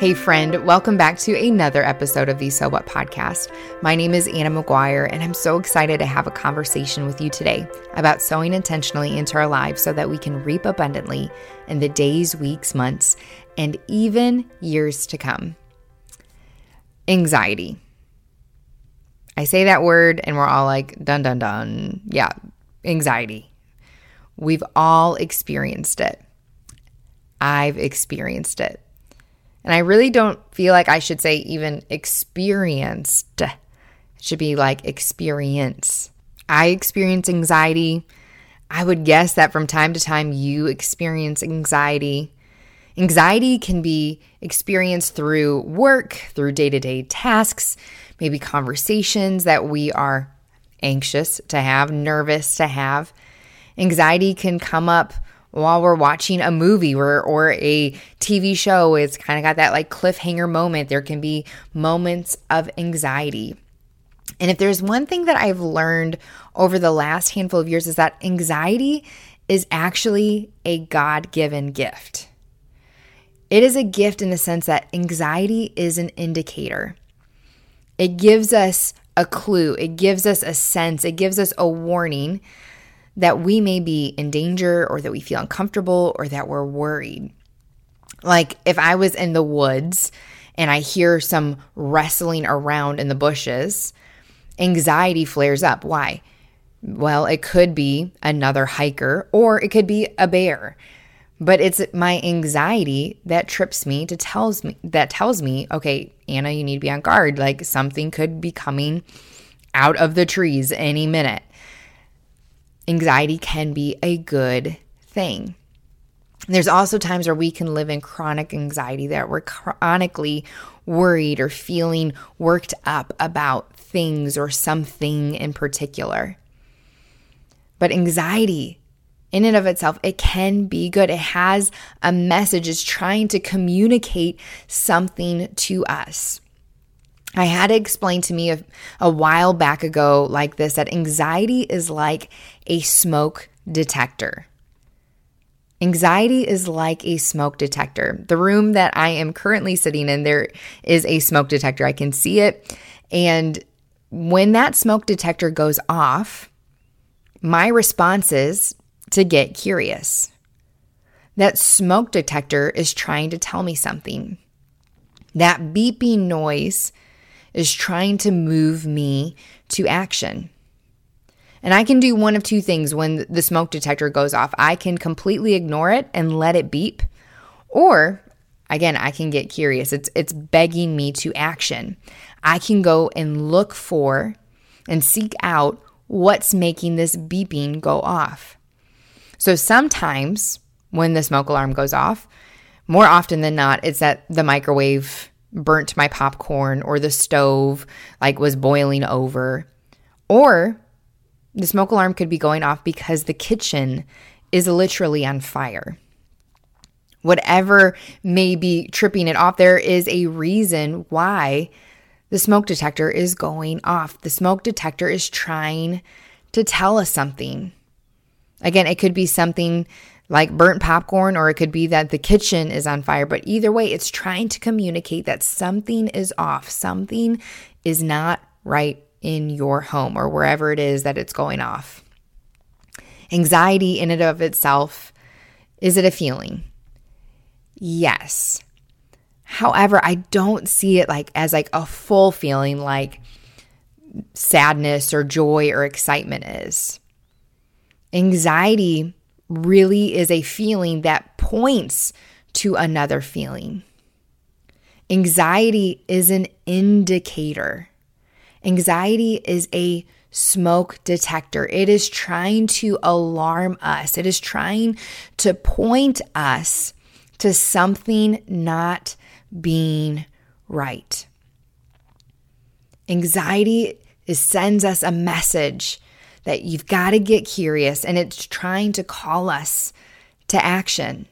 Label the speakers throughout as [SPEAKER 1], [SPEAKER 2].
[SPEAKER 1] Hey, friend, welcome back to another episode of the So What podcast. My name is Anna McGuire, and I'm so excited to have a conversation with you today about sowing intentionally into our lives so that we can reap abundantly in the days, weeks, months, and even years to come. Anxiety. I say that word, and we're all like, dun dun dun. Yeah, anxiety. We've all experienced it. I've experienced it. And I really don't feel like I should say even experienced. It should be like experience. I experience anxiety. I would guess that from time to time you experience anxiety. Anxiety can be experienced through work, through day to day tasks, maybe conversations that we are anxious to have, nervous to have. Anxiety can come up while we're watching a movie or, or a TV show. It's kind of got that like cliffhanger moment. There can be moments of anxiety. And if there's one thing that I've learned over the last handful of years is that anxiety is actually a God given gift. It is a gift in the sense that anxiety is an indicator. It gives us a clue, it gives us a sense, it gives us a warning that we may be in danger or that we feel uncomfortable or that we're worried. Like if I was in the woods and I hear some wrestling around in the bushes, anxiety flares up. Why? Well, it could be another hiker or it could be a bear. But it's my anxiety that trips me to tells me that tells me, okay, Anna, you need to be on guard. Like something could be coming out of the trees any minute anxiety can be a good thing. There's also times where we can live in chronic anxiety that we're chronically worried or feeling worked up about things or something in particular. But anxiety, in and of itself, it can be good. It has a message, it's trying to communicate something to us. I had to explain to me a, a while back ago, like this, that anxiety is like a smoke detector. Anxiety is like a smoke detector. The room that I am currently sitting in, there is a smoke detector. I can see it. And when that smoke detector goes off, my response is to get curious. That smoke detector is trying to tell me something. That beeping noise is trying to move me to action. And I can do one of two things when the smoke detector goes off. I can completely ignore it and let it beep, or again, I can get curious. It's it's begging me to action. I can go and look for and seek out what's making this beeping go off. So sometimes when the smoke alarm goes off, more often than not, it's that the microwave burnt my popcorn or the stove like was boiling over. Or the smoke alarm could be going off because the kitchen is literally on fire. Whatever may be tripping it off, there is a reason why the smoke detector is going off. The smoke detector is trying to tell us something. Again, it could be something like burnt popcorn, or it could be that the kitchen is on fire. But either way, it's trying to communicate that something is off, something is not right in your home or wherever it is that it's going off. Anxiety, in and of itself, is it a feeling? Yes. However, I don't see it like as like a full feeling like sadness or joy or excitement is. Anxiety really is a feeling that points to another feeling. Anxiety is an indicator. Anxiety is a smoke detector. It is trying to alarm us, it is trying to point us to something not being right. Anxiety sends us a message that you've got to get curious and it's trying to call us to action.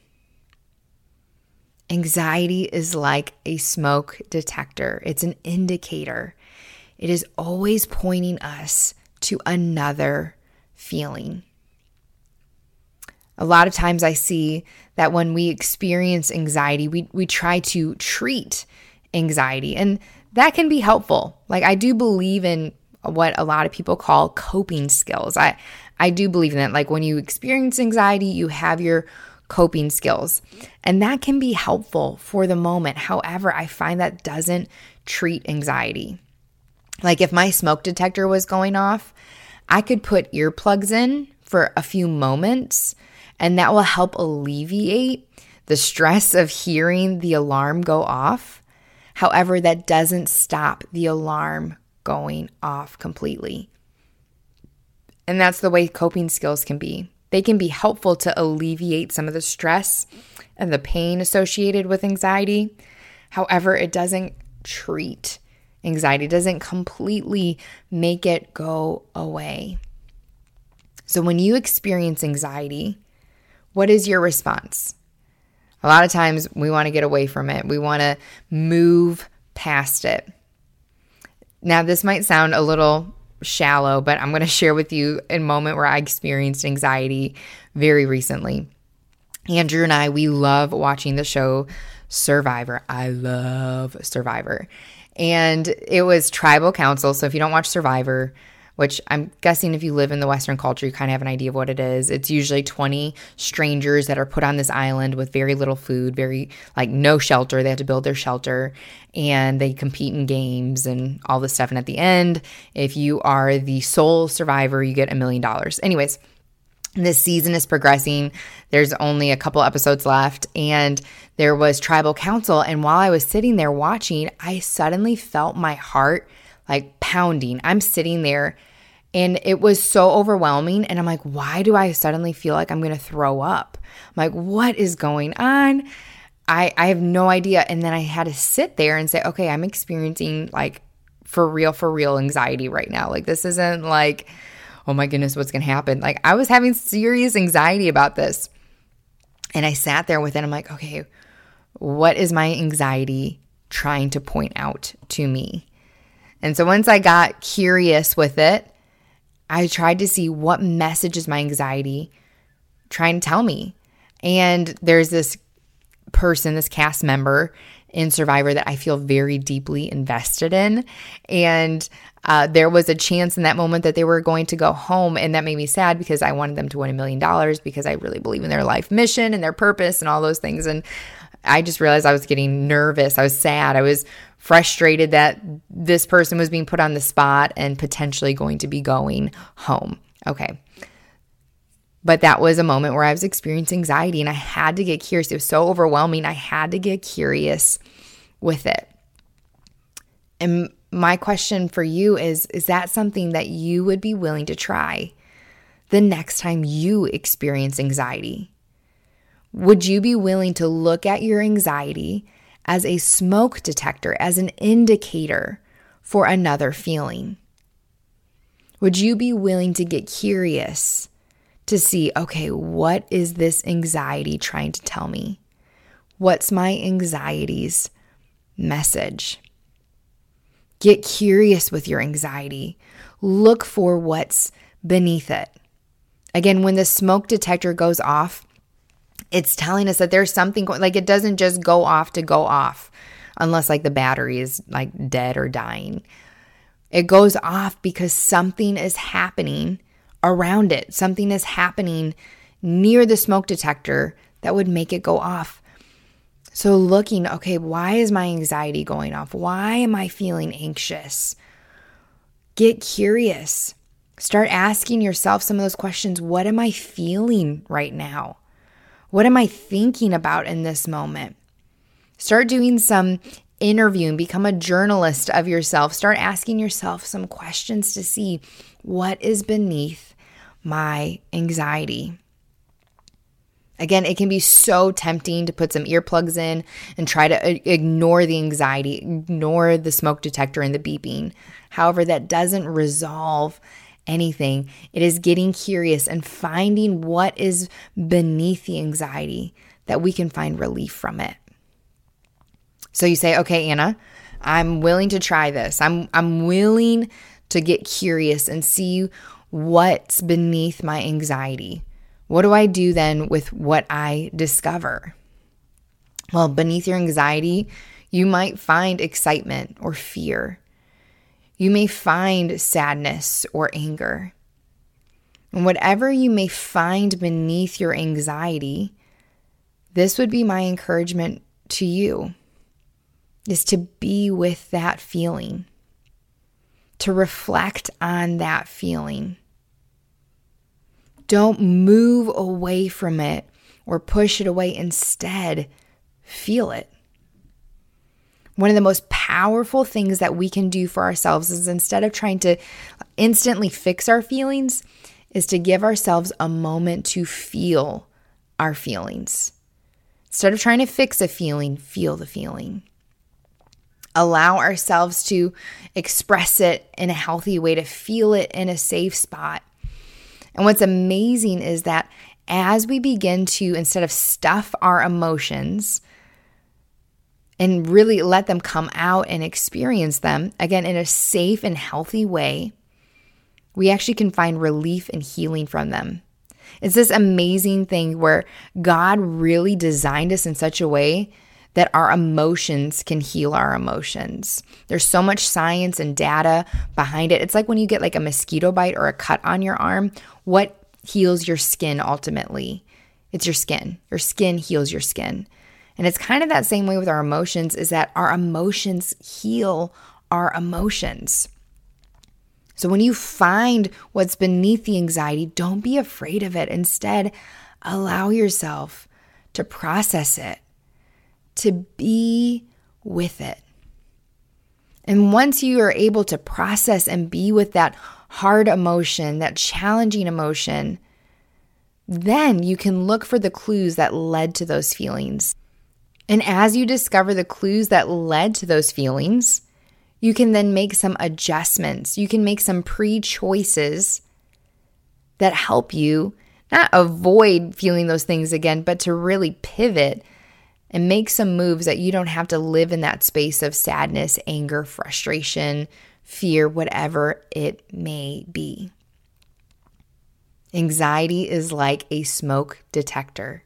[SPEAKER 1] Anxiety is like a smoke detector, it's an indicator. It is always pointing us to another feeling. A lot of times I see that when we experience anxiety, we, we try to treat anxiety, and that can be helpful. Like, I do believe in what a lot of people call coping skills. I, I do believe in that. Like, when you experience anxiety, you have your coping skills, and that can be helpful for the moment. However, I find that doesn't treat anxiety. Like, if my smoke detector was going off, I could put earplugs in for a few moments and that will help alleviate the stress of hearing the alarm go off. However, that doesn't stop the alarm going off completely. And that's the way coping skills can be. They can be helpful to alleviate some of the stress and the pain associated with anxiety. However, it doesn't treat anxiety, it doesn't completely make it go away. So when you experience anxiety, what is your response? A lot of times we want to get away from it, we want to move past it. Now, this might sound a little shallow, but I'm going to share with you a moment where I experienced anxiety very recently. Andrew and I, we love watching the show Survivor. I love Survivor. And it was tribal council. So if you don't watch Survivor, which I'm guessing if you live in the Western culture, you kind of have an idea of what it is. It's usually 20 strangers that are put on this island with very little food, very like no shelter. They have to build their shelter and they compete in games and all this stuff. And at the end, if you are the sole survivor, you get a million dollars. Anyways, this season is progressing. There's only a couple episodes left, and there was tribal council. And while I was sitting there watching, I suddenly felt my heart like pounding. I'm sitting there and it was so overwhelming. And I'm like, why do I suddenly feel like I'm going to throw up? I'm like, what is going on? I, I have no idea. And then I had to sit there and say, okay, I'm experiencing like for real, for real anxiety right now. Like, this isn't like, oh my goodness, what's going to happen? Like, I was having serious anxiety about this. And I sat there with it. I'm like, okay, what is my anxiety trying to point out to me? And so once I got curious with it, I tried to see what message is my anxiety trying to tell me. And there's this person, this cast member in Survivor that I feel very deeply invested in. And uh, there was a chance in that moment that they were going to go home. And that made me sad because I wanted them to win a million dollars because I really believe in their life mission and their purpose and all those things. And I just realized I was getting nervous. I was sad. I was frustrated that this person was being put on the spot and potentially going to be going home. Okay. But that was a moment where I was experiencing anxiety and I had to get curious. It was so overwhelming. I had to get curious with it. And my question for you is is that something that you would be willing to try the next time you experience anxiety? Would you be willing to look at your anxiety as a smoke detector, as an indicator for another feeling? Would you be willing to get curious to see, okay, what is this anxiety trying to tell me? What's my anxiety's message? Get curious with your anxiety. Look for what's beneath it. Again, when the smoke detector goes off, it's telling us that there's something going like it doesn't just go off to go off unless like the battery is like dead or dying. It goes off because something is happening around it. Something is happening near the smoke detector that would make it go off. So, looking, okay, why is my anxiety going off? Why am I feeling anxious? Get curious. Start asking yourself some of those questions. What am I feeling right now? What am I thinking about in this moment? Start doing some interviewing, become a journalist of yourself. Start asking yourself some questions to see what is beneath my anxiety. Again, it can be so tempting to put some earplugs in and try to uh, ignore the anxiety, ignore the smoke detector and the beeping. However, that doesn't resolve anything. It is getting curious and finding what is beneath the anxiety that we can find relief from it. So you say, "Okay, Anna, I'm willing to try this. I'm I'm willing to get curious and see what's beneath my anxiety. What do I do then with what I discover? Well, beneath your anxiety, you might find excitement or fear. You may find sadness or anger. And whatever you may find beneath your anxiety, this would be my encouragement to you is to be with that feeling, to reflect on that feeling. Don't move away from it or push it away. Instead, feel it. One of the most powerful things that we can do for ourselves is instead of trying to instantly fix our feelings, is to give ourselves a moment to feel our feelings. Instead of trying to fix a feeling, feel the feeling. Allow ourselves to express it in a healthy way, to feel it in a safe spot. And what's amazing is that as we begin to, instead of stuff our emotions and really let them come out and experience them, again, in a safe and healthy way, we actually can find relief and healing from them. It's this amazing thing where God really designed us in such a way that our emotions can heal our emotions. There's so much science and data behind it. It's like when you get like a mosquito bite or a cut on your arm, what heals your skin ultimately? It's your skin. Your skin heals your skin. And it's kind of that same way with our emotions is that our emotions heal our emotions. So when you find what's beneath the anxiety, don't be afraid of it. Instead, allow yourself to process it, to be with it. And once you are able to process and be with that hard emotion, that challenging emotion, then you can look for the clues that led to those feelings. And as you discover the clues that led to those feelings, you can then make some adjustments. You can make some pre choices that help you not avoid feeling those things again, but to really pivot and make some moves that you don't have to live in that space of sadness, anger, frustration, fear, whatever it may be. Anxiety is like a smoke detector.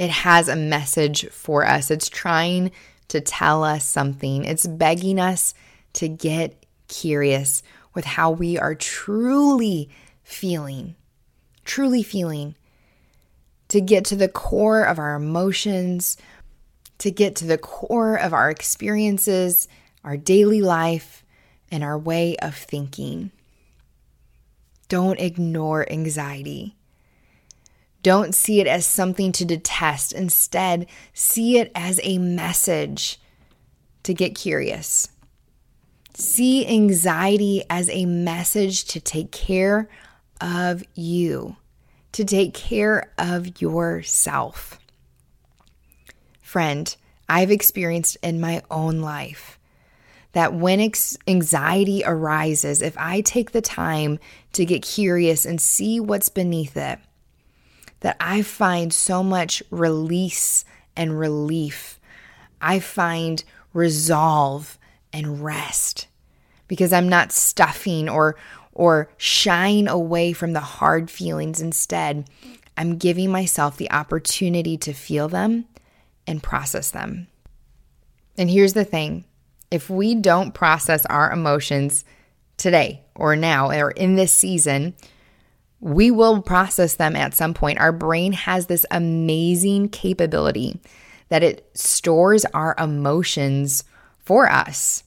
[SPEAKER 1] It has a message for us. It's trying to tell us something. It's begging us to get curious with how we are truly feeling, truly feeling, to get to the core of our emotions, to get to the core of our experiences, our daily life, and our way of thinking. Don't ignore anxiety. Don't see it as something to detest. Instead, see it as a message to get curious. See anxiety as a message to take care of you, to take care of yourself. Friend, I've experienced in my own life that when ex- anxiety arises, if I take the time to get curious and see what's beneath it, that I find so much release and relief. I find resolve and rest because I'm not stuffing or or shying away from the hard feelings instead. I'm giving myself the opportunity to feel them and process them. And here's the thing if we don't process our emotions today or now or in this season, we will process them at some point. Our brain has this amazing capability that it stores our emotions for us.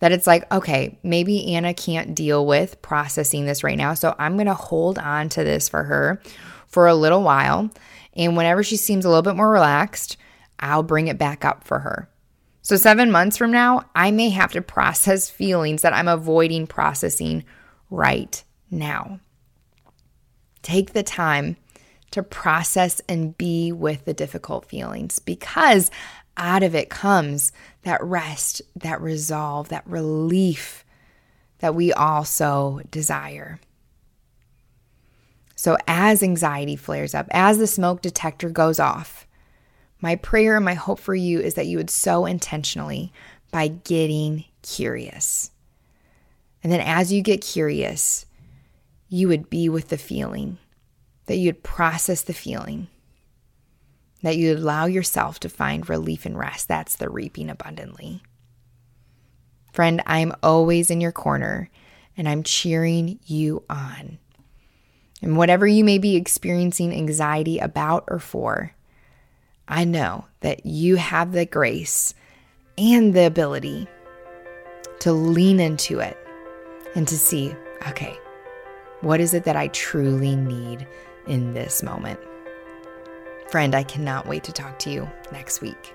[SPEAKER 1] That it's like, okay, maybe Anna can't deal with processing this right now. So I'm going to hold on to this for her for a little while. And whenever she seems a little bit more relaxed, I'll bring it back up for her. So, seven months from now, I may have to process feelings that I'm avoiding processing right now. Take the time to process and be with the difficult feelings because out of it comes that rest, that resolve, that relief that we also desire. So, as anxiety flares up, as the smoke detector goes off, my prayer and my hope for you is that you would sow intentionally by getting curious. And then, as you get curious, you would be with the feeling. that you'd process the feeling, that you'd allow yourself to find relief and rest. That's the reaping abundantly. Friend, I'm always in your corner and I'm cheering you on. And whatever you may be experiencing anxiety about or for, I know that you have the grace and the ability to lean into it and to see, okay, what is it that I truly need in this moment? Friend, I cannot wait to talk to you next week.